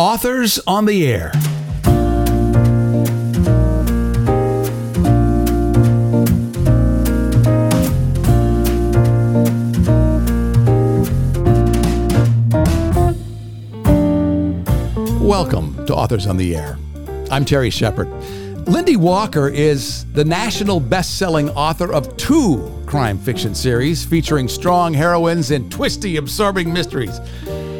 Authors on the Air. Welcome to Authors on the Air. I'm Terry Shepard. LynDee Walker is the national best selling author of two crime fiction series featuring strong heroines and twisty, absorbing mysteries.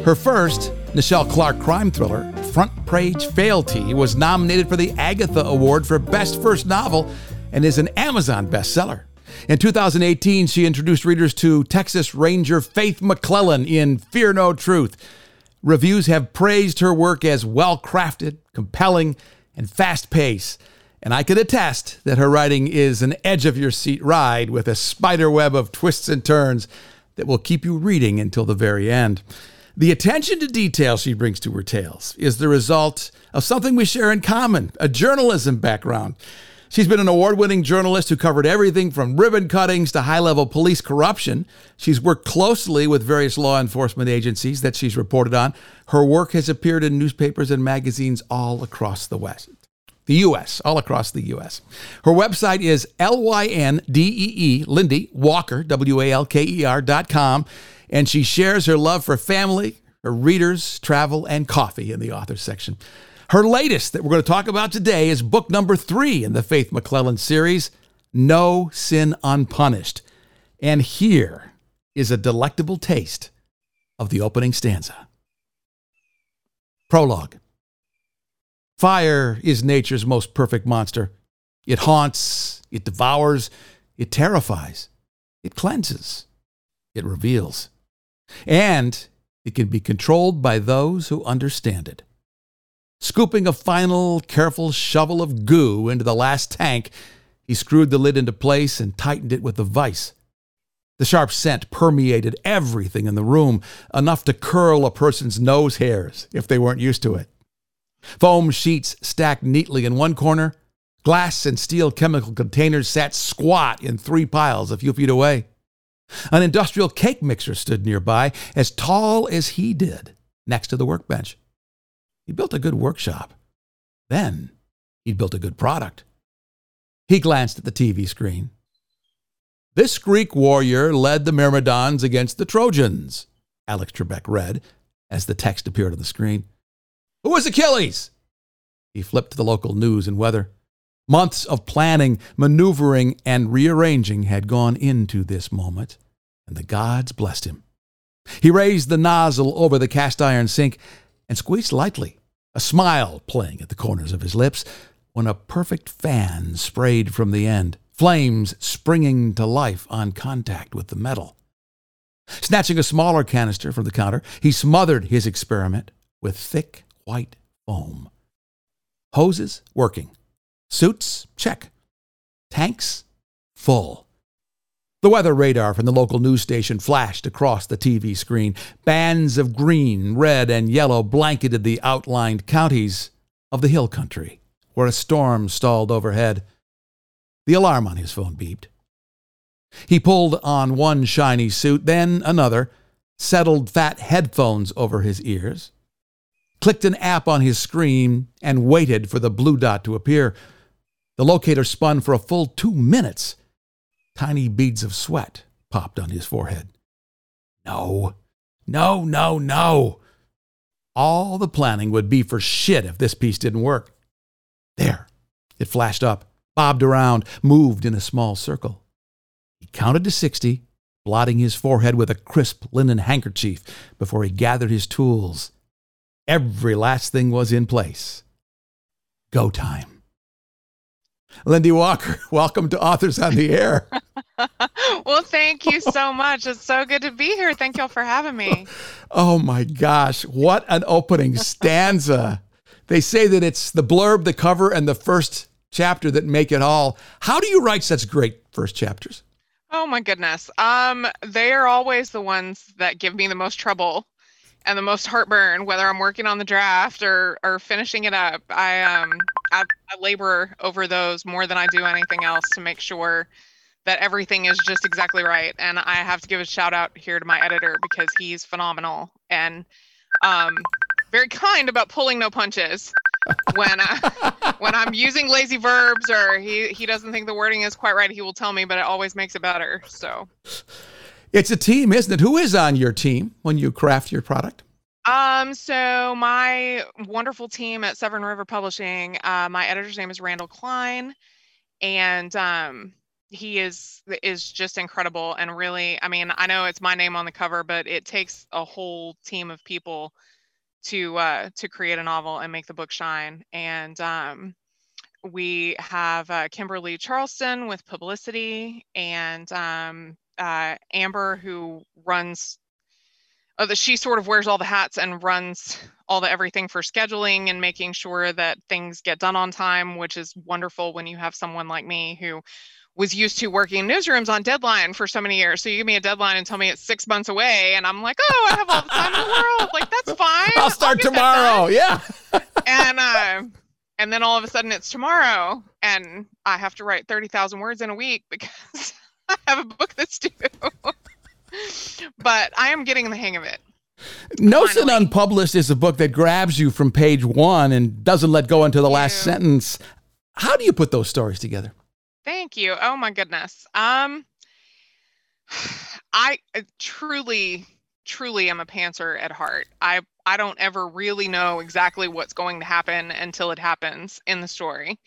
Her first, Nichelle Clarke crime thriller, Front Page Fatality, was nominated for the Agatha Award for Best First Novel and is an Amazon bestseller. In 2018, she introduced readers to Texas Ranger Faith McClellan in Fear No Truth. Reviews have praised her work as well crafted, compelling, and fast paced. And I can attest that her writing is an edge of your seat ride with a spider web of twists and turns that will keep you reading until the very end. The attention to detail she brings to her tales is the result of something we share in common a journalism background. She's been an award winning journalist who covered everything from ribbon cuttings to high level police corruption. She's worked closely with various law enforcement agencies that she's reported on. Her work has appeared in newspapers and magazines all across the West. The U.S., all across the U.S. Her website is L Y N D E E, LynDee Walker, W A L K E R dot com, and she shares her love for family, her readers, travel, and coffee in the authors section. Her latest that we're going to talk about today is book number three in the Faith McClellan series, No Sin Unpunished. And here is a delectable taste of the opening stanza. Prologue Fire is nature's most perfect monster. It haunts, it devours, it terrifies, it cleanses, it reveals. And it can be controlled by those who understand it. Scooping a final, careful shovel of goo into the last tank, he screwed the lid into place and tightened it with a vise. The sharp scent permeated everything in the room, enough to curl a person's nose hairs if they weren't used to it. Foam sheets stacked neatly in one corner, glass and steel chemical containers sat squat in three piles a few feet away. An industrial cake mixer stood nearby, as tall as he did, next to the workbench. He built a good workshop. Then he'd built a good product. He glanced at the TV screen. This Greek warrior led the Myrmidons against the Trojans, Alex Trebek read as the text appeared on the screen. Who was Achilles? He flipped to the local news and weather. Months of planning, maneuvering, and rearranging had gone into this moment, and the gods blessed him. He raised the nozzle over the cast iron sink and squeezed lightly a smile playing at the corners of his lips, when a perfect fan sprayed from the end, flames springing to life on contact with the metal. Snatching a smaller canister from the counter, he smothered his experiment with thick white foam. Hoses working. Suits check. Tanks full. The weather radar from the local news station flashed across the TV screen. Bands of green, red, and yellow blanketed the outlined counties of the hill country, where a storm stalled overhead. The alarm on his phone beeped. He pulled on one shiny suit, then another, settled fat headphones over his ears, clicked an app on his screen, and waited for the blue dot to appear. The locator spun for a full two minutes Tiny beads of sweat popped on his forehead. No, no, no, no. All the planning would be for shit if this piece didn't work. There, it flashed up, bobbed around, moved in a small circle. He counted to 60, blotting his forehead with a crisp linen handkerchief before he gathered his tools. Every last thing was in place. Go time. LynDee Walker, welcome to Authors on the Air. well, thank you so much. It's so good to be here. Thank y'all for having me. Oh my gosh, what an opening stanza. They say that it's the blurb, the cover, and the first chapter that make it all. How do you write such great first chapters? Oh my goodness. Um, they are always the ones that give me the most trouble and the most heartburn, whether I'm working on the draft or or finishing it up. I um I, I labor over those more than I do anything else to make sure that everything is just exactly right. And I have to give a shout out here to my editor because he's phenomenal. And um, very kind about pulling no punches when I, when I'm using lazy verbs or he he doesn't think the wording is quite right. He will tell me, but it always makes it better. So it's a team, isn't it? Who is on your team when you craft your product? Um, so my wonderful team at Severn River Publishing, uh, my editor's name is Randall Klein, and um, he is is just incredible and really i mean i know it's my name on the cover but it takes a whole team of people to uh, to create a novel and make the book shine and um, we have uh, kimberly charleston with publicity and um, uh, amber who runs oh, the, she sort of wears all the hats and runs all the everything for scheduling and making sure that things get done on time which is wonderful when you have someone like me who was used to working in newsrooms on deadline for so many years. So you give me a deadline and tell me it's six months away, and I'm like, oh, I have all the time in the world. Like that's fine. I'll start I'll tomorrow. Yeah. and uh, and then all of a sudden it's tomorrow, and I have to write thirty thousand words in a week because have a book that's due. but I am getting the hang of it. No Sin Unpublished is a book that grabs you from page one and doesn't let go until the last sentence. How do you put those stories together? Thank you. Oh my goodness. Um I uh, truly truly am a pantser at heart. I I don't ever really know exactly what's going to happen until it happens in the story.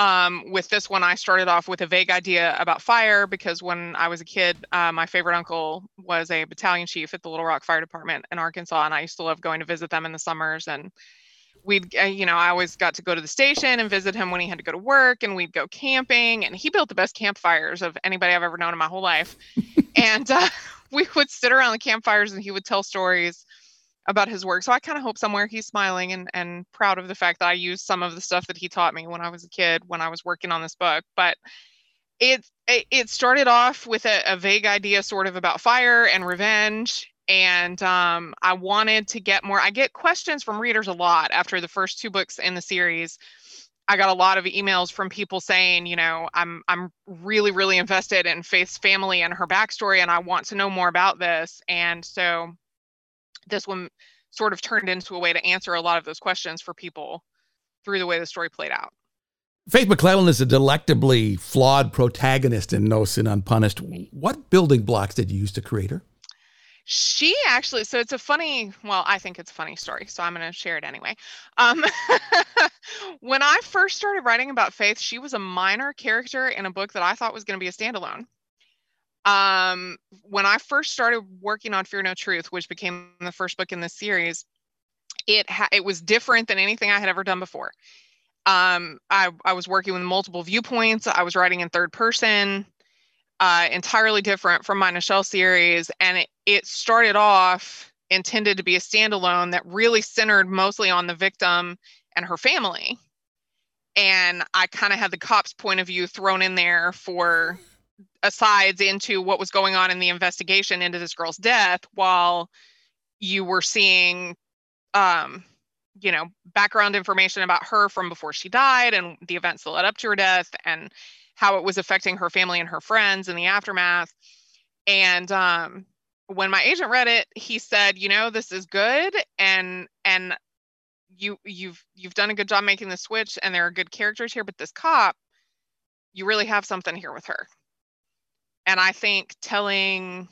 Um, with this one, I started off with a vague idea about fire because when I was a kid, uh, my favorite uncle was a battalion chief at the Little Rock Fire Department in Arkansas, and I used to love going to visit them in the summers. And we'd uh, you know i always got to go to the station and visit him when he had to go to work and we'd go camping and he built the best campfires of anybody i've ever known in my whole life. And uh, we would sit around the campfires and he would tell stories about his work so i kind of hope somewhere he's smiling and, and proud of the fact that i used some of the stuff that he taught me when i was a kid when i was working on this book but it it started off with a, a vague idea sort of about fire and revenge and um, I wanted to get more. I get questions from readers a lot after the first two books in the series. I got a lot of emails from people saying, you know, I'm I'm really really invested in Faith's family and her backstory, and I want to know more about this. And so, this one sort of turned into a way to answer a lot of those questions for people through the way the story played out. Faith McClellan is a delectably flawed protagonist in No Sin Unpunished. What building blocks did you use to create her? she actually so it's a funny well i think it's a funny story so i'm going to share it anyway um, when i first started writing about faith she was a minor character in a book that i thought was going to be a standalone um, when i first started working on fear no truth which became the first book in this series it ha- it was different than anything i had ever done before um, I, I was working with multiple viewpoints i was writing in third person uh, entirely different from my Nichelle series. And it, it started off intended to be a standalone that really centered mostly on the victim and her family. And I kind of had the cop's point of view thrown in there for asides into what was going on in the investigation into this girl's death while you were seeing um you know background information about her from before she died and the events that led up to her death and how it was affecting her family and her friends in the aftermath. And um, when my agent read it, he said, "You know, this is good, and and you you've you've done a good job making the switch, and there are good characters here, but this cop, you really have something here with her." And I think telling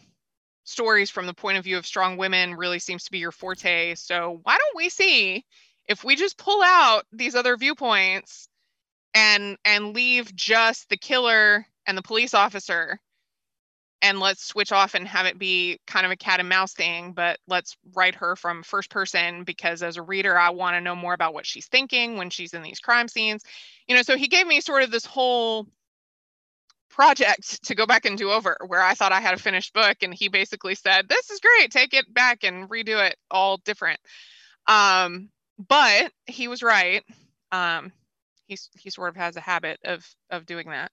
stories from the point of view of strong women really seems to be your forte. So why don't we see if we just pull out these other viewpoints and and leave just the killer and the police officer and let's switch off and have it be kind of a cat and mouse thing but let's write her from first person because as a reader i want to know more about what she's thinking when she's in these crime scenes you know so he gave me sort of this whole project to go back and do over where i thought i had a finished book and he basically said this is great take it back and redo it all different. Um but he was right. Um he's he sort of has a habit of of doing that.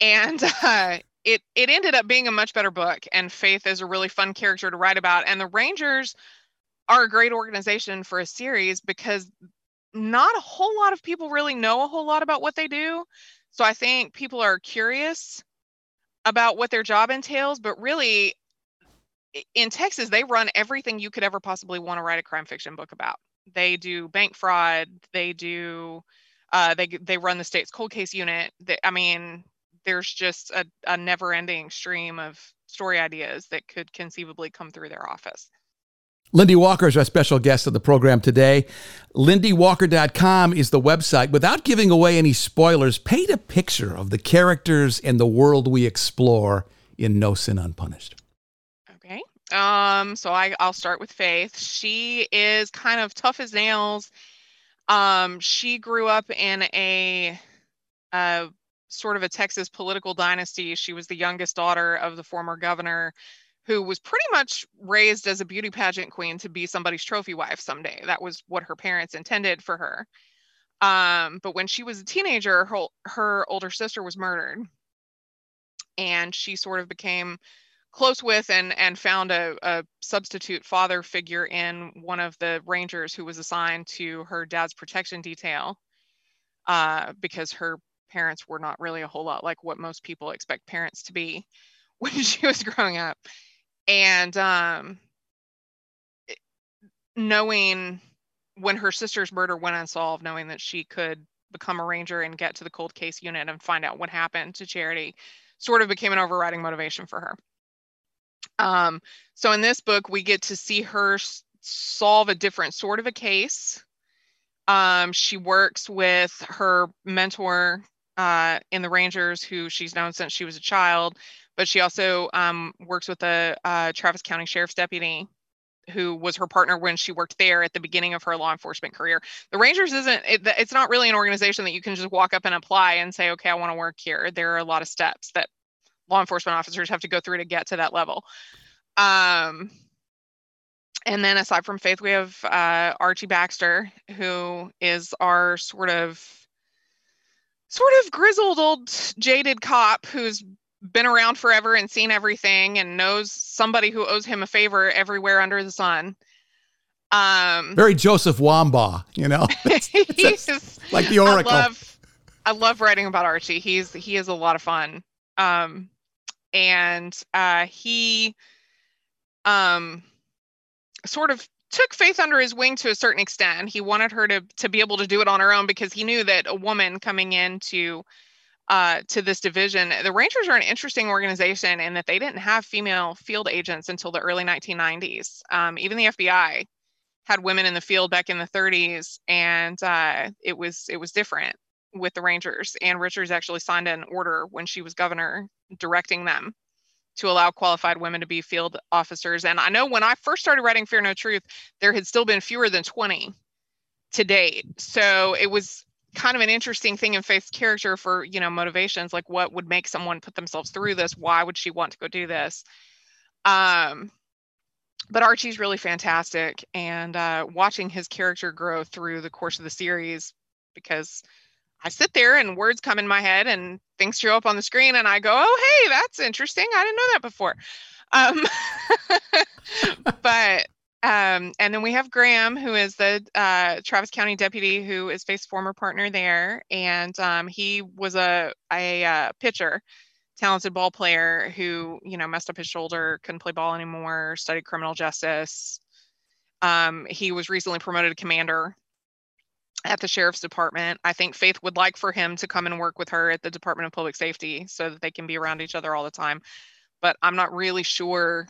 And uh, it it ended up being a much better book and faith is a really fun character to write about. And the rangers are a great organization for a series because not a whole lot of people really know a whole lot about what they do so i think people are curious about what their job entails but really in texas they run everything you could ever possibly want to write a crime fiction book about They do bank fraud. They do. Uh, they they run the state's cold case unit. They, I mean, there's just a, a never-ending stream of story ideas that could conceivably come through their office. LynDee Walker is our special guest of the program today. LynDeeWalker.com is the website. Without giving away any spoilers, paint a picture of the characters and the world we explore in No Sin Unpunished. Okay. Um, so I, I'll start with Faith. She is kind of tough as nails. Um, she grew up in a, a sort of a Texas political dynasty. She was the youngest daughter of the former governor who was pretty much raised as a beauty pageant queen to be somebody's trophy wife someday. That was what her parents intended for her. Um, but when she was a teenager, her, her older sister was murdered. And she sort of became close with and and found a, a substitute father figure in one of the rangers who was assigned to her dad's protection detail uh, because her parents were not really a whole lot like what most people expect parents to be when she was growing up and um, knowing when her sister's murder went unsolved, knowing that she could become a ranger and get to the cold case unit and find out what happened to Charity, sort of became an overriding motivation for her. Um, so in this book, we get to see her solve a different sort of a case. Um, she works with her mentor uh, in the Rangers, who she's known since she was a child, but she also um, works with the uh, Travis County Sheriff's Deputy who was her partner when she worked there at the beginning of her law enforcement career. The Rangers isn't it, it's not really an organization that you can just walk up and apply and say okay, I want to work here. There are a lot of steps that law enforcement officers have to go through to get to that level. Um and then aside from Faith, we have uh, Archie Baxter, who is our sort of sort of grizzled old jaded cop who's been around forever and seen everything and knows somebody who owes him a favor everywhere under the sun. Um, Very Joseph Wambaugh, you know, like the Oracle. I love, I love writing about Archie. He's he is a lot of fun. Um, and uh, he um, sort of took Faith under his wing to a certain extent. He wanted her to to be able to do it on her own because he knew that a woman coming into uh, to this division. The Rangers are an interesting organization in that they didn't have female field agents until the early 1990s. Um, even the FBI had women in the field back in the 30s, and uh, it was it was different with the Rangers. Ann Richards actually signed an order when she was governor directing them to allow qualified women to be field officers. And I know when I first started writing Fear No Truth, there had still been fewer than 20 to date. So it was kind of an interesting thing in Faith's character for, you know, motivations, like what would make someone put themselves through this? Why would she want to go do this? Um, but Archie's really fantastic and uh, watching his character grow through the course of the series because I sit there and words come in my head and things show up on the screen and I go, oh, hey, that's interesting. I didn't know that before. Um, but um, and then we have Graham, who is the uh, Travis County deputy, who is Faith's former partner there, and um, he was a a uh, pitcher, talented ball player who you know messed up his shoulder, couldn't play ball anymore, studied criminal justice. Um, he was recently promoted to commander at the sheriff's department. I think Faith would like for him to come and work with her at the Department of Public Safety so that they can be around each other all the time. But I'm not really sure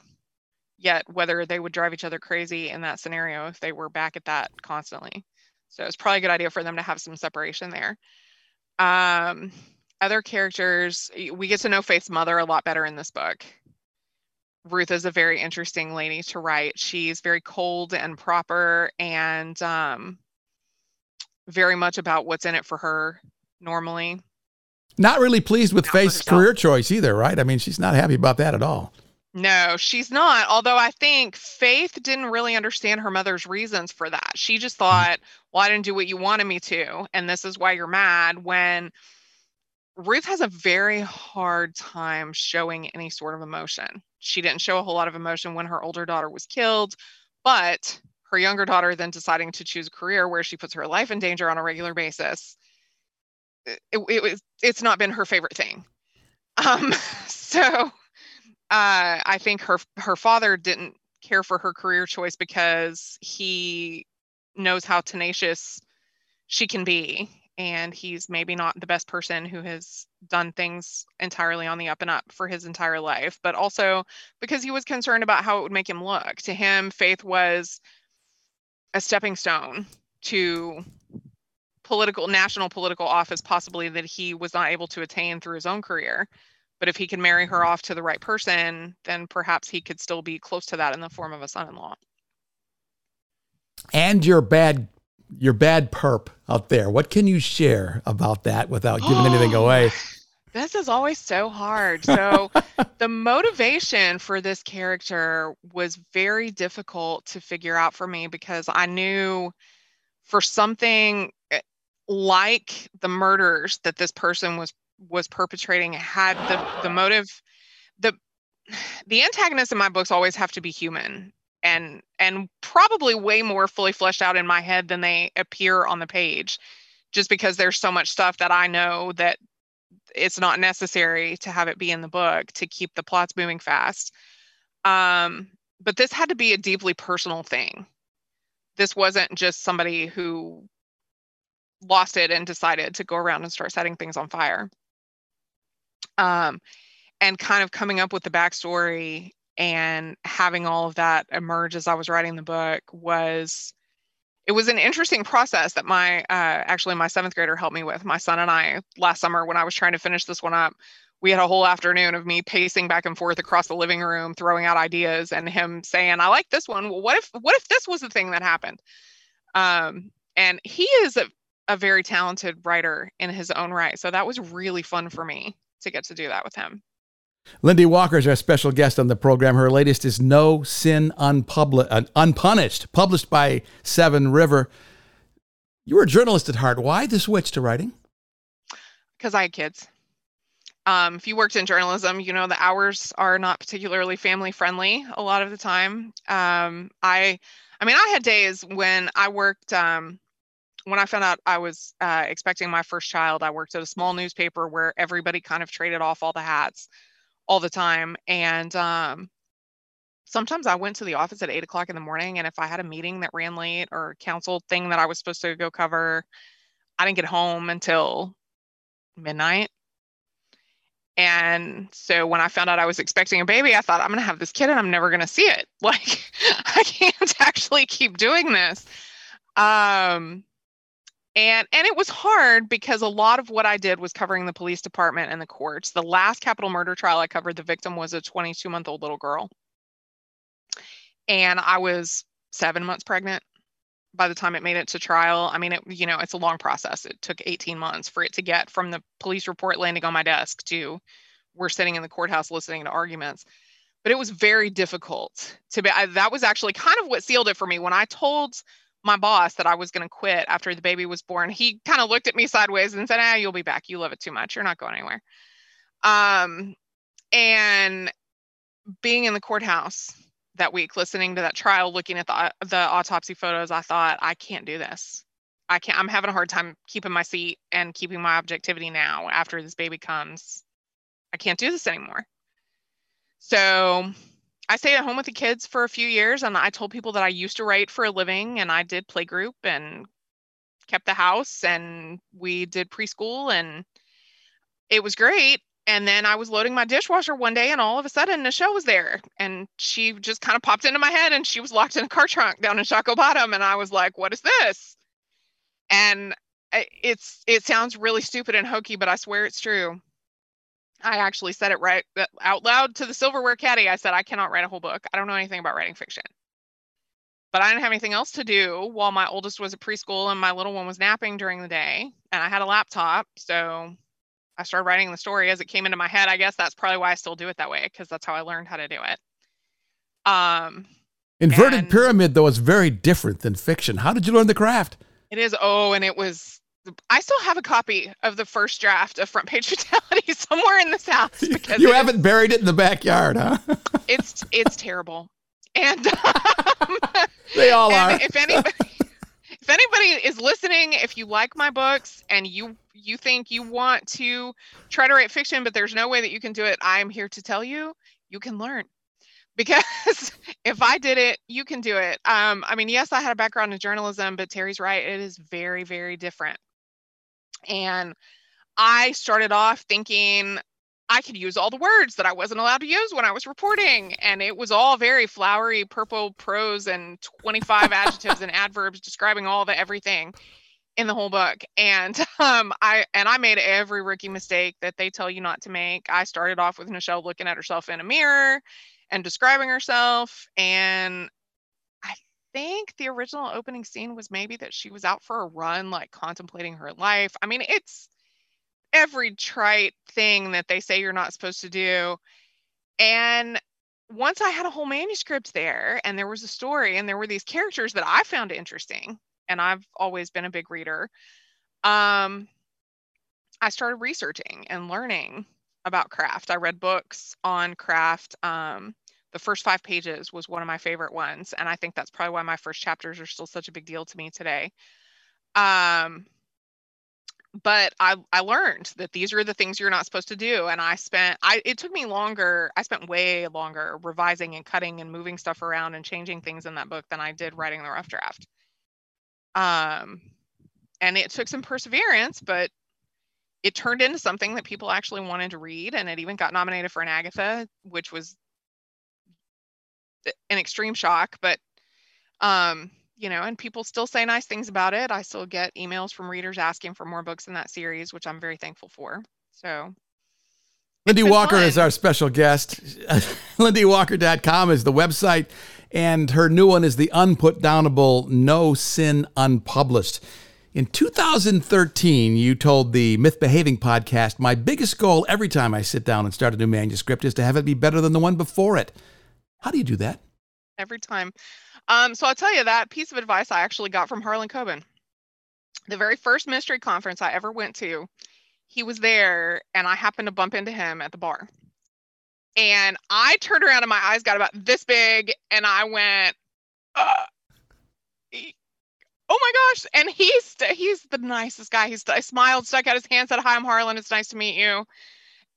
yet whether they would drive each other crazy in that scenario if they were back at that constantly. So it's probably a good idea for them to have some separation there. Um, other characters, we get to know Faith's mother a lot better in this book. Ruth is a very interesting lady to write. She's very cold and proper and um, very much about what's in it for her normally. Not really pleased with Faith's career choice either, right? I mean, she's not happy about that at all. No, she's not. Although I think Faith didn't really understand her mother's reasons for that. She just mm-hmm. thought, well, I didn't do what you wanted me to. And this is why you're mad. When Ruth has a very hard time showing any sort of emotion. She didn't show a whole lot of emotion when her older daughter was killed, but her younger daughter then deciding to choose a career where she puts her life in danger on a regular basis. It, it was it's not been her favorite thing. Um, so uh, I think her her father didn't care for her career choice because he knows how tenacious she can be and he's maybe not the best person who has done things entirely on the up and up for his entire life but also because he was concerned about how it would make him look. To him faith was a stepping stone to political national political office possibly that he was not able to attain through his own career but if he can marry her off to the right person then perhaps he could still be close to that in the form of a son-in-law. And your bad your bad perp out there what can you share about that without giving anything away? This is always so hard. So the motivation for this character was very difficult to figure out for me because i knew for something eh, like the murders that this person was was perpetrating had the the motive the the antagonists in my books always have to be human and and probably way more fully fleshed out in my head than they appear on the page just because there's so much stuff that I know that it's not necessary to have it be in the book to keep the plots moving fast. Um, but this had to be a deeply personal thing. This wasn't just somebody who lost it and decided to go around and start setting things on fire. Um, and kind of coming up with the backstory and having all of that emerge as I was writing the book was it was an interesting process that my uh, actually my seventh grader helped me with. My son and i last summer when i was trying to finish this one up we had a whole afternoon of me pacing back and forth across the living room throwing out ideas and him saying i like this one. Well what if what if this was the thing that happened? Um, and he is a, a very talented writer in his own right. So that was really fun for me to get to do that with him LynDee Walker is our special guest on the program. Her latest is No Sin Unpubli- uh, Unpunished, published by Severn River. You were a journalist at heart. Why the switch to writing? Because I had kids. Um, if you worked in journalism, you know the hours are not particularly family friendly a lot of the time. Um, I, I mean, I had days when I worked. Um, when I found out I was uh, expecting my first child, I worked at a small newspaper where everybody kind of traded off all the hats all the time. And um, sometimes I went to the office at eight o'clock in the morning, and if I had a meeting that ran late or council thing that I was supposed to go cover, I didn't get home until midnight. And so when I found out I was expecting a baby, I thought I'm going to have this kid and I'm never going to see it. Like I can't actually keep doing this. Um and and it was hard because a lot of what i did was covering the police department and the courts. The last capital murder trial i covered the victim was a 22 month old little girl. And i was seven months pregnant by the time it made it to trial. I mean it you know it's a long process. It took 18 months for it to get from the police report landing on my desk to we're sitting in the courthouse listening to arguments. But it was very difficult to be I, that was actually kind of what sealed it for me. When i told my boss that I was going to quit after the baby was born, he kind of looked at me sideways and said, "Ah, you'll be back. You love it too much. You're not going anywhere." Um, and being in the courthouse that week, listening to that trial, looking at the the autopsy photos, I thought, I can't do this. I can't. I'm having a hard time keeping my seat and keeping my objectivity now after this baby comes. I can't do this anymore. So I stayed at home with the kids for a few years and I told people that I used to write for a living and I did play group and kept the house and we did preschool and it was great. And then I was loading my dishwasher one day and all of a sudden Nichelle was there and she just kind of popped into my head and she was locked in a car trunk down in Shockoe Bottom and I was like, what is this? And eh, it's it sounds really stupid and hokey, but I swear it's true. I actually said it right uh, out loud to the silverware caddy. I said, I cannot write a whole book. I don't know anything about writing fiction. But I didn't have anything else to do while my oldest was at preschool and my little one was napping during the day. And I had a laptop. So I started writing the story as it came into my head. I guess that's probably why I still do it that way, because that's how I learned how to do it. Um, Inverted Pyramid, though, is very different than fiction. How did you learn the craft? It is. Oh, and it was I still have a copy of the first draft of Front Page Fatality somewhere in this house because you haven't is, buried it in the backyard, huh? it's it's terrible, and um, they all are. If anybody, if anybody is listening, if you like my books and you you think you want to try to write fiction, but there's no way that you can do it, I'm here to tell you you can learn. because if I did it, you can do it. Um, I mean, yes, I had a background in journalism, but Terry's right. It is very, very different. And I started off thinking I could use all the words that I wasn't allowed to use when I was reporting. And it was all very flowery purple prose and 25 adjectives and adverbs describing all the everything in the whole book. And um, I and I made every rookie mistake that they tell you not to make. I started off with Nichelle looking at herself in a mirror and describing herself. And think the original opening scene was maybe that she was out for a run, like contemplating her life. I mean, it's every trite thing that they say you're not supposed to do. And once I had a whole manuscript there and there was a story and there were these characters that I found interesting, and I've always been a big reader, um, I started researching and learning about craft. I read books on craft. Um, the first five pages was one of my favorite ones. And I think that's probably why my first chapters are still such a big deal to me today. Um, but I, I learned that these are the things you're not supposed to do. And I spent, I, it took me longer. I spent way longer revising and cutting and moving stuff around and changing things in that book than I did writing the rough draft. Um, and it took some perseverance, but it turned into something that people actually wanted to read. And it even got nominated for an Agatha, which was an extreme shock, but, um, you know, and people still say nice things about it. I still get emails from readers asking for more books in that series, which I'm very thankful for. So, LynDee Walker fun. is our special guest. LynDeeWalker.com is the website, and her new one is the unputdownable No Sin Unpublished. In 2013, you told the Myth Behaving podcast, My biggest goal every time I sit down and start a new manuscript is to have it be better than the one before it. How do you do that? Every time. Um, so I'll tell you that piece of advice I actually got from Harlan Coben. The very first mystery conference I ever went to, he was there and I happened to bump into him at the bar. And I turned around and my eyes got about this big and I went, uh, oh my gosh. And he's, he's the nicest guy. He's, I smiled, stuck out his hand, said, hi, I'm Harlan. It's nice to meet you.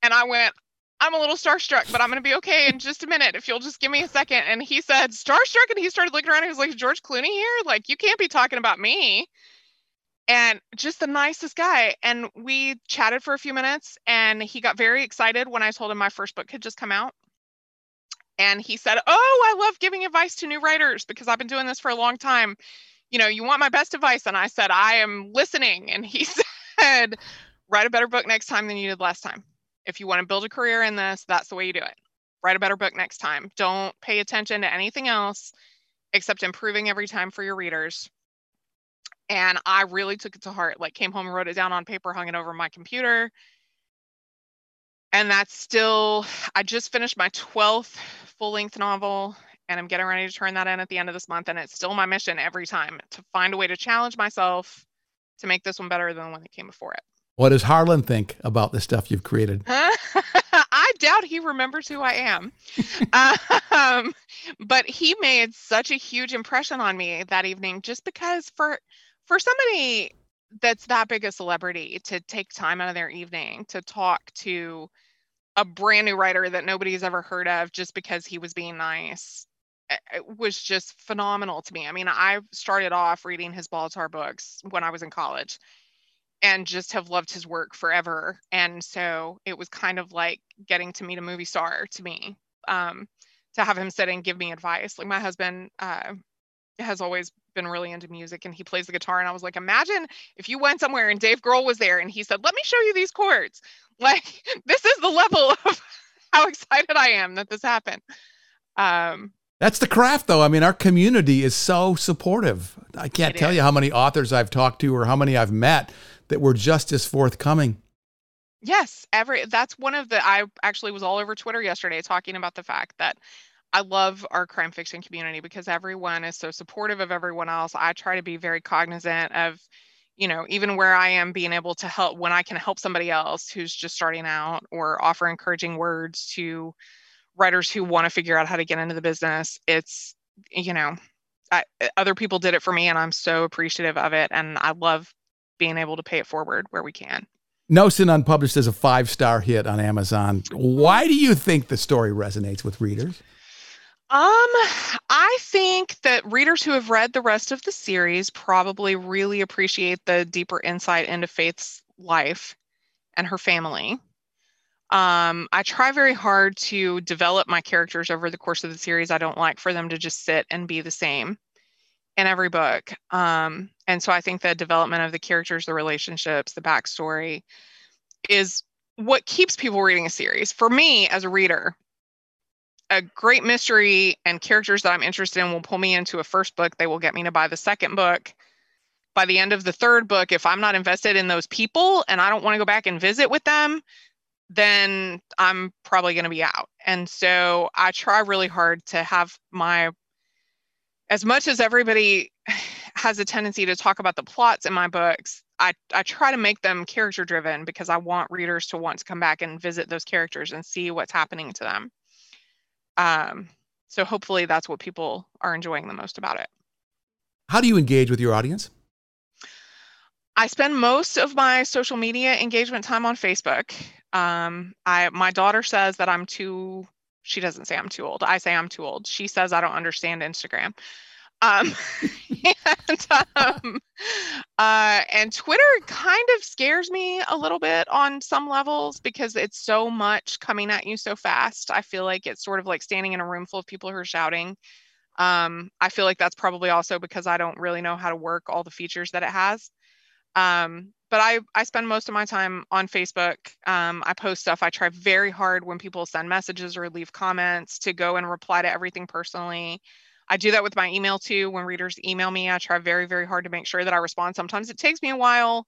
And I went, I'm a little starstruck, but I'm going to be okay in just a minute if you'll just give me a second. And he said, starstruck. And he started looking around. he was like, George Clooney here? Like, you can't be talking about me. And just the nicest guy. And we chatted for a few minutes. And he got very excited when I told him my first book had just come out. And he said, Oh, I love giving advice to new writers because I've been doing this for a long time. You know, you want my best advice. And I said, I am listening. And he said, Write a better book next time than you did last time. If you want to build a career in this, that's the way you do it. Write a better book next time. Don't pay attention to anything else except improving every time for your readers. And I really took it to heart. Like came home, and wrote it down on paper, hung it over my computer. And that's still I just finished my 12th full-length novel and I'm getting ready to turn that in at the end of this month and it's still my mission every time to find a way to challenge myself to make this one better than the one that came before it. What does Harlan think about the stuff you've created? I doubt he remembers who I am. um, but he made such a huge impression on me that evening just because for for somebody that's that big a celebrity to take time out of their evening to talk to a brand new writer that nobody's ever heard of just because he was being nice it was just phenomenal to me. I mean, I started off reading his Bolitar books when I was in college and just have loved his work forever. And so it was kind of like getting to meet a movie star to me, um, to have him sit and give me advice. Like my husband uh, has always been really into music and he plays the guitar. And I was like, imagine if you went somewhere and Dave Grohl was there and he said, let me show you these chords. Like, this is the level of how excited I am that this happened. Um, that's the craft, though. I mean, our community is so supportive. I can't tell is. you how many authors I've talked to or how many I've met that were just as forthcoming. Yes, every that's one of the I actually was all over Twitter yesterday talking about the fact that I love our crime fiction community because everyone is so supportive of everyone else. I try to be very cognizant of, you know, even where I am being able to help when I can help somebody else who's just starting out or offer encouraging words to writers who want to figure out how to get into the business. It's, you know, I, other people did it for me and I'm so appreciative of it. And I love being able to pay it forward where we can. No Sin Unpublished is a five star hit on Amazon. Why do you think the story resonates with readers? Um, I think that readers who have read the rest of the series probably really appreciate the deeper insight into Faith's life and her family. Um, I try very hard to develop my characters over the course of the series. I don't like for them to just sit and be the same in every book. Um, and so I think the development of the characters, the relationships, the backstory is what keeps people reading a series. For me as a reader, a great mystery and characters that I'm interested in will pull me into a first book. They will get me to buy the second book. By the end of the third book, if I'm not invested in those people and I don't want to go back and visit with them, then I'm probably going to be out. And so I try really hard to have my, as much as everybody has a tendency to talk about the plots in my books, I, I try to make them character driven because I want readers to want to come back and visit those characters and see what's happening to them. Um, so hopefully that's what people are enjoying the most about it. How do you engage with your audience? I spend most of my social media engagement time on Facebook. Um, I my daughter says that I'm too. She doesn't say I'm too old. I say I'm too old. She says I don't understand Instagram. Um, and um, uh, and Twitter kind of scares me a little bit on some levels because it's so much coming at you so fast. I feel like it's sort of like standing in a room full of people who are shouting. Um, I feel like that's probably also because I don't really know how to work all the features that it has. Um, but I, I spend most of my time on Facebook. Um, I post stuff. I try very hard when people send messages or leave comments to go and reply to everything personally. I do that with my email too. When readers email me, I try very, very hard to make sure that I respond. Sometimes it takes me a while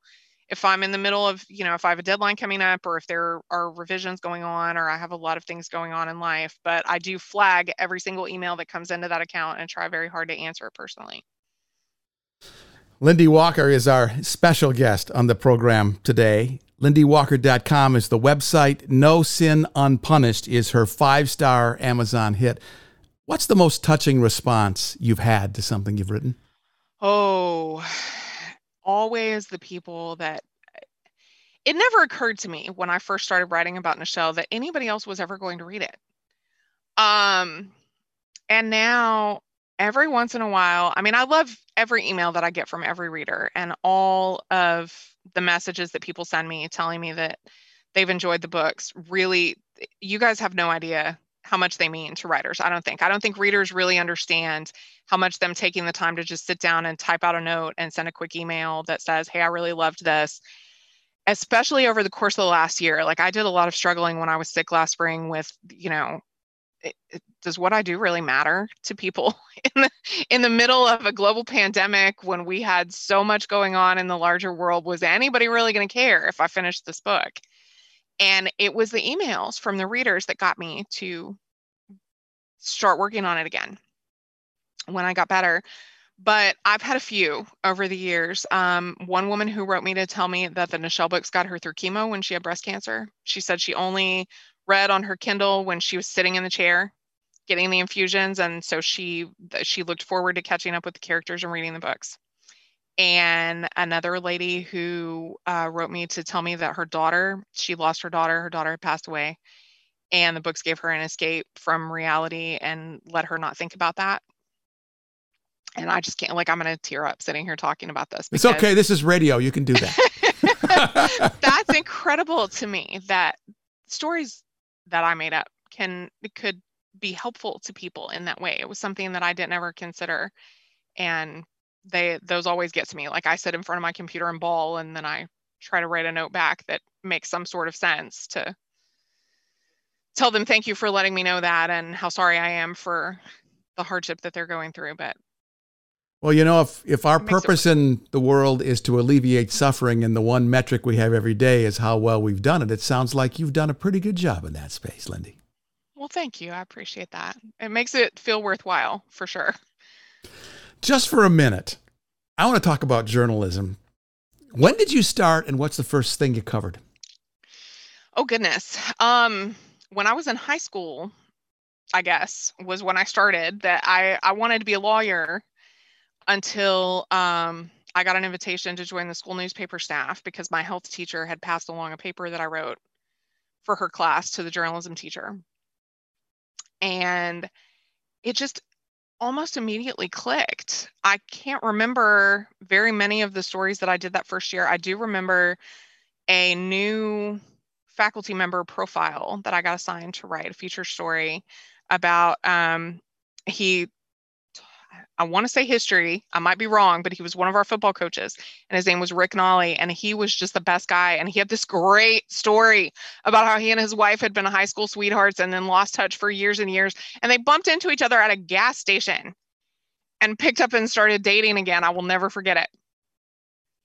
if I'm in the middle of, you know, if I have a deadline coming up or if there are revisions going on or I have a lot of things going on in life, but I do flag every single email that comes into that account and try very hard to answer it personally. LynDee Walker is our special guest on the program today. LynDeeWalker.com is the website. No Sin Unpunished is her five star Amazon hit. What's the most touching response you've had to something you've written? Oh, always the people that it never occurred to me when I first started writing about Nichelle that anybody else was ever going to read it. Um, and now every once in a while, I mean, I love every email that I get from every reader and all of the messages that people send me telling me that they've enjoyed the books. Really, you guys have no idea how much they mean to writers. I don't think. I don't think readers really understand how much them taking the time to just sit down and type out a note and send a quick email that says, "Hey, I really loved this." Especially over the course of the last year. Like I did a lot of struggling when I was sick last spring with, you know, it, it, does what I do really matter to people in the in the middle of a global pandemic when we had so much going on in the larger world? Was anybody really going to care if I finished this book? And it was the emails from the readers that got me to start working on it again when I got better. But I've had a few over the years. Um, one woman who wrote me to tell me that the Nichelle books got her through chemo when she had breast cancer. She said she only read on her Kindle when she was sitting in the chair getting the infusions and so she she looked forward to catching up with the characters and reading the books and another lady who uh, wrote me to tell me that her daughter she lost her daughter her daughter had passed away and the books gave her an escape from reality and let her not think about that. And i just can't like i'm gonna tear up sitting here talking about this it's okay this is radio you can do that. That's incredible to me that stories that i made up can could be helpful to people in that way. It was something that i didn't ever consider and they those always get to me. Like i sit in front of my computer and bawl and then i try to write a note back that makes some sort of sense to tell them thank you for letting me know that and how sorry i am for the hardship that they're going through but well you know if if our purpose it- in the world is to alleviate suffering and the one metric we have every day is how well we've done it it sounds like you've done a pretty good job in that space LynDee. Well thank you. I appreciate that. It makes it feel worthwhile for sure just for a minute, I want to talk about journalism. When did you start and what's the first thing you covered? Oh goodness. Um when I was in high school, I guess, was when I started that I I wanted to be a lawyer until um I got an invitation to join the school newspaper staff because my health teacher had passed along a paper that I wrote for her class to the journalism teacher. And it just almost immediately clicked. I can't remember very many of the stories that I did that first year. I do remember a new faculty member profile that I got assigned to write a feature story about um, he I want to say history. I might be wrong, but he was one of our football coaches, and his name was Rick Nolly, and he was just the best guy. And he had this great story about how he and his wife had been high school sweethearts and then lost touch for years and years, and they bumped into each other at a gas station, and picked up and started dating again. I will never forget it.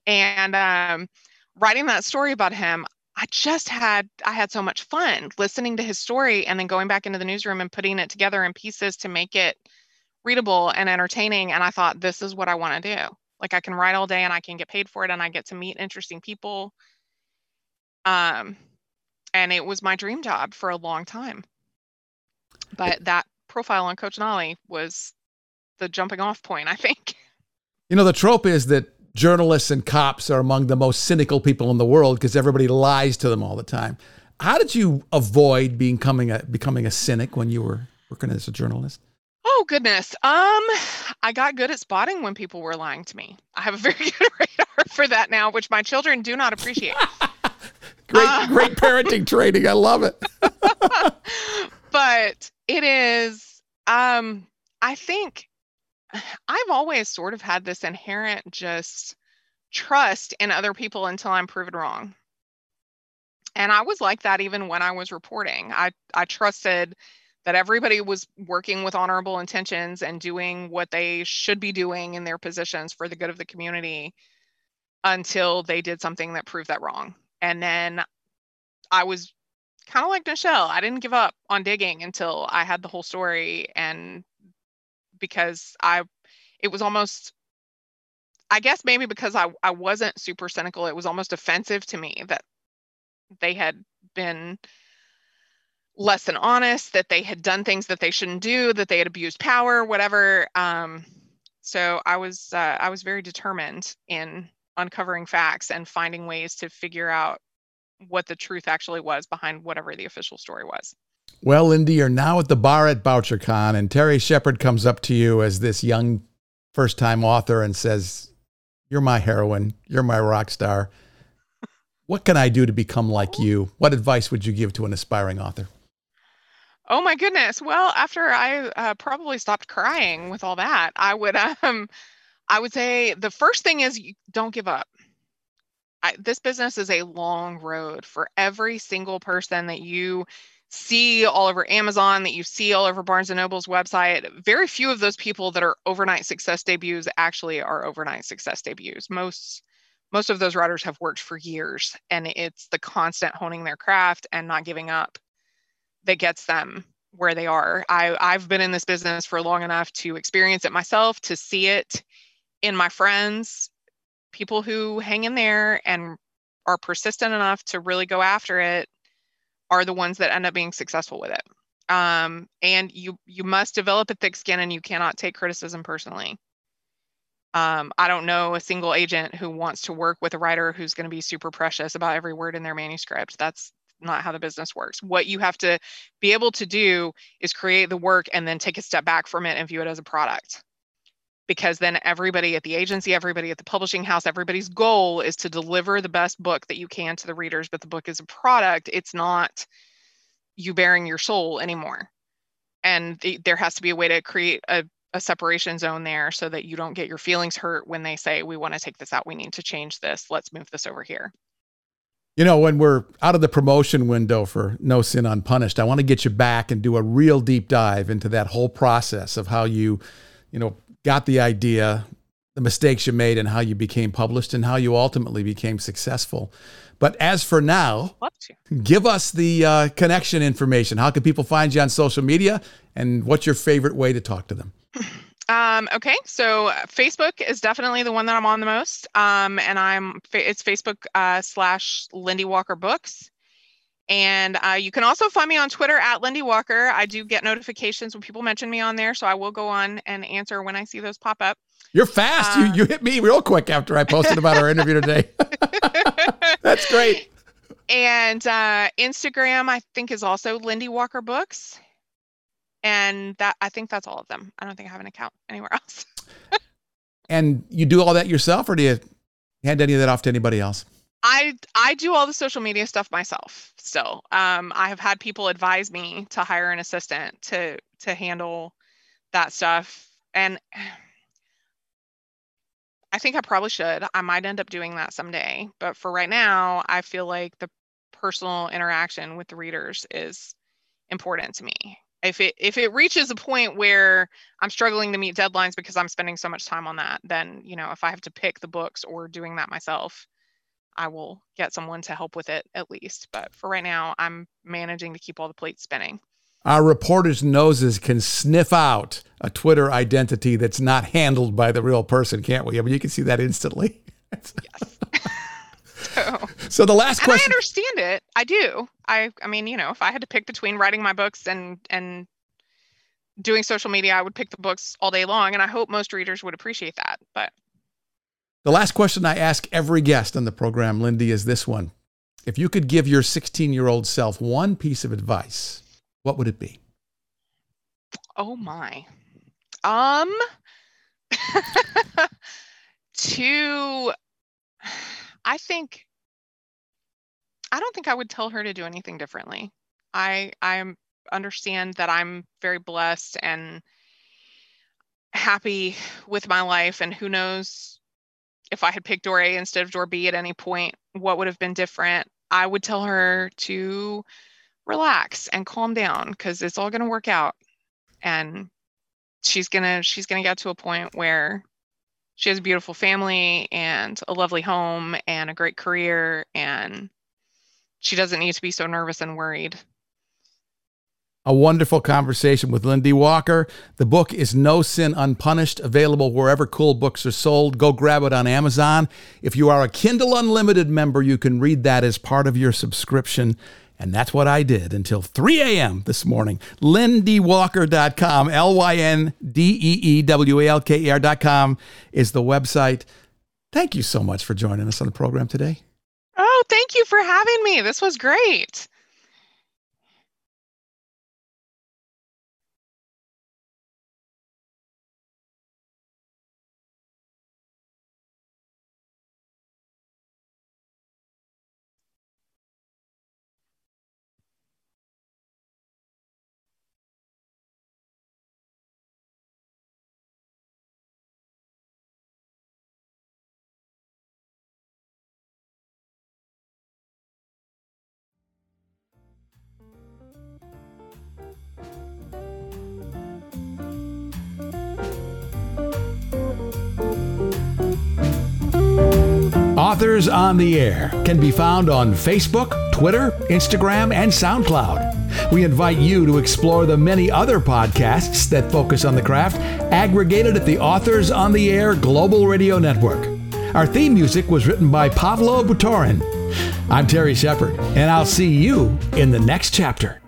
And um, writing that story about him, I just had I had so much fun listening to his story and then going back into the newsroom and putting it together in pieces to make it readable and entertaining and I thought this is what I want to do. Like I can write all day and I can get paid for it and I get to meet interesting people. Um and it was my dream job for a long time. But that profile on Coach Nolly was the jumping off point, I think. You know, the trope is that journalists and cops are among the most cynical people in the world because everybody lies to them all the time. How did you avoid becoming a becoming a cynic when you were working as a journalist? Oh goodness. Um I got good at spotting when people were lying to me. I have a very good radar for that now, which my children do not appreciate. great uh, great parenting training. I love it. but it is um I think I've always sort of had this inherent just trust in other people until I'm proven wrong. And I was like that even when I was reporting. I, I trusted that everybody was working with honorable intentions and doing what they should be doing in their positions for the good of the community until they did something that proved that wrong. And then I was kind of like Nichelle. I didn't give up on digging until I had the whole story and because I it was almost I guess maybe because I, I wasn't super cynical, it was almost offensive to me that they had been less than honest, that they had done things that they shouldn't do, that they had abused power, whatever. Um, so I was uh, I was very determined in uncovering facts and finding ways to figure out what the truth actually was behind whatever the official story was. Well, LynDee, you're now at the bar at BoucherCon, and Terry Shepard comes up to you as this young first time author and says, You're my heroine, you're my rock star. What can I do to become like you? What advice would you give to an aspiring author? Oh my goodness. Well, after I uh, probably stopped crying with all that, I would um I would say the first thing is don't give up. I, this business is a long road for every single person that you see all over Amazon, that you see all over Barnes and Noble's website, very few of those people that are overnight success debuts actually are overnight success debuts. Most most of those writers have worked for years and it's the constant honing their craft and not giving up that gets them where they are. I, I've been in this business for long enough to experience it myself, to see it in my friends, people who hang in there and are persistent enough to really go after it are the ones that end up being successful with it. Um, and you you must develop a thick skin, and you cannot take criticism personally. Um, I don't know a single agent who wants to work with a writer who's going to be super precious about every word in their manuscript. That's not how the business works. What you have to be able to do is create the work and then take a step back from it and view it as a product because then everybody at the agency, everybody at the publishing house, everybody's goal is to deliver the best book that you can to the readers. But the book is a product, it's not you baring your soul anymore. And the, there has to be a way to create a, a separation zone there so that you don't get your feelings hurt when they say, we want to take this out, we need to change this, let's move this over here. You know, when we're out of the promotion window for No Sin Unpunished, I want to get you back and do a real deep dive into that whole process of how you, you know, got the idea, the mistakes you made, and how you became published, and how you ultimately became successful. But as for now, give us the uh, connection information. How can people find you on social media, and what's your favorite way to talk to them? Um, okay, so Facebook is definitely the one that I'm on the most, um, and I'm it's Facebook uh, slash LynDee Walker Books. And uh, you can also find me on Twitter at LynDee Walker. I do get notifications when people mention me on there, so I will go on and answer when I see those pop up. You're fast. Uh, you you hit me real quick after I posted about our interview today. That's great. And uh, Instagram, I think, is also LynDee Walker Books. And that I think that's all of them. I don't think I have an account anywhere else. and you do all that yourself, or do you hand any of that off to anybody else? I I do all the social media stuff myself still. Um, I have had people advise me to hire an assistant to to handle that stuff, and I think I probably should. I might end up doing that someday, but for right now, I feel like the personal interaction with the readers is important to me. If it if it reaches a point where I'm struggling to meet deadlines because I'm spending so much time on that, then you know if I have to pick the books or doing that myself, I will get someone to help with it at least. But for right now, I'm managing to keep all the plates spinning. Our reporters' noses can sniff out a Twitter identity that's not handled by the real person, can't we? I mean, you can see that instantly. yes. so, so, the last question. I understand it. I do. I. I mean, you know, if I had to pick between writing my books and and doing social media, I would pick the books all day long, and I hope most readers would appreciate that. But the last question I ask every guest on the program, LynDee, is this one. If you could give your 16 year old self one piece of advice, what would it be? Oh my. Um to I think I don't think I would tell her to do anything differently. I I understand that I'm very blessed and happy with my life and who knows if I had picked door A instead of door B at any point, what would have been different? I would tell her to relax and calm down because it's all going to work out. And she's going to she's going to get to a point where she has a beautiful family and a lovely home and a great career and she doesn't need to be so nervous and worried a wonderful conversation with LynDee Walker. The book is No Sin Unpunished, available wherever cool books are sold. Go grab it on Amazon. If you are a Kindle Unlimited member, you can read that as part of your subscription. And that's what I did until 3 a.m. this morning. LynDeeWalker.com, L Y N D E E W A L K E R.com is the website. Thank you so much for joining us on the program today. Oh, thank you for having me. This was great. Authors on the Air can be found on Facebook, Twitter, Instagram, and SoundCloud. We invite you to explore the many other podcasts that focus on the craft, aggregated at the Authors on the Air Global Radio Network. Our theme music was written by Pavlo Butorin. I'm Terry Shepard, and I'll see you in the next chapter.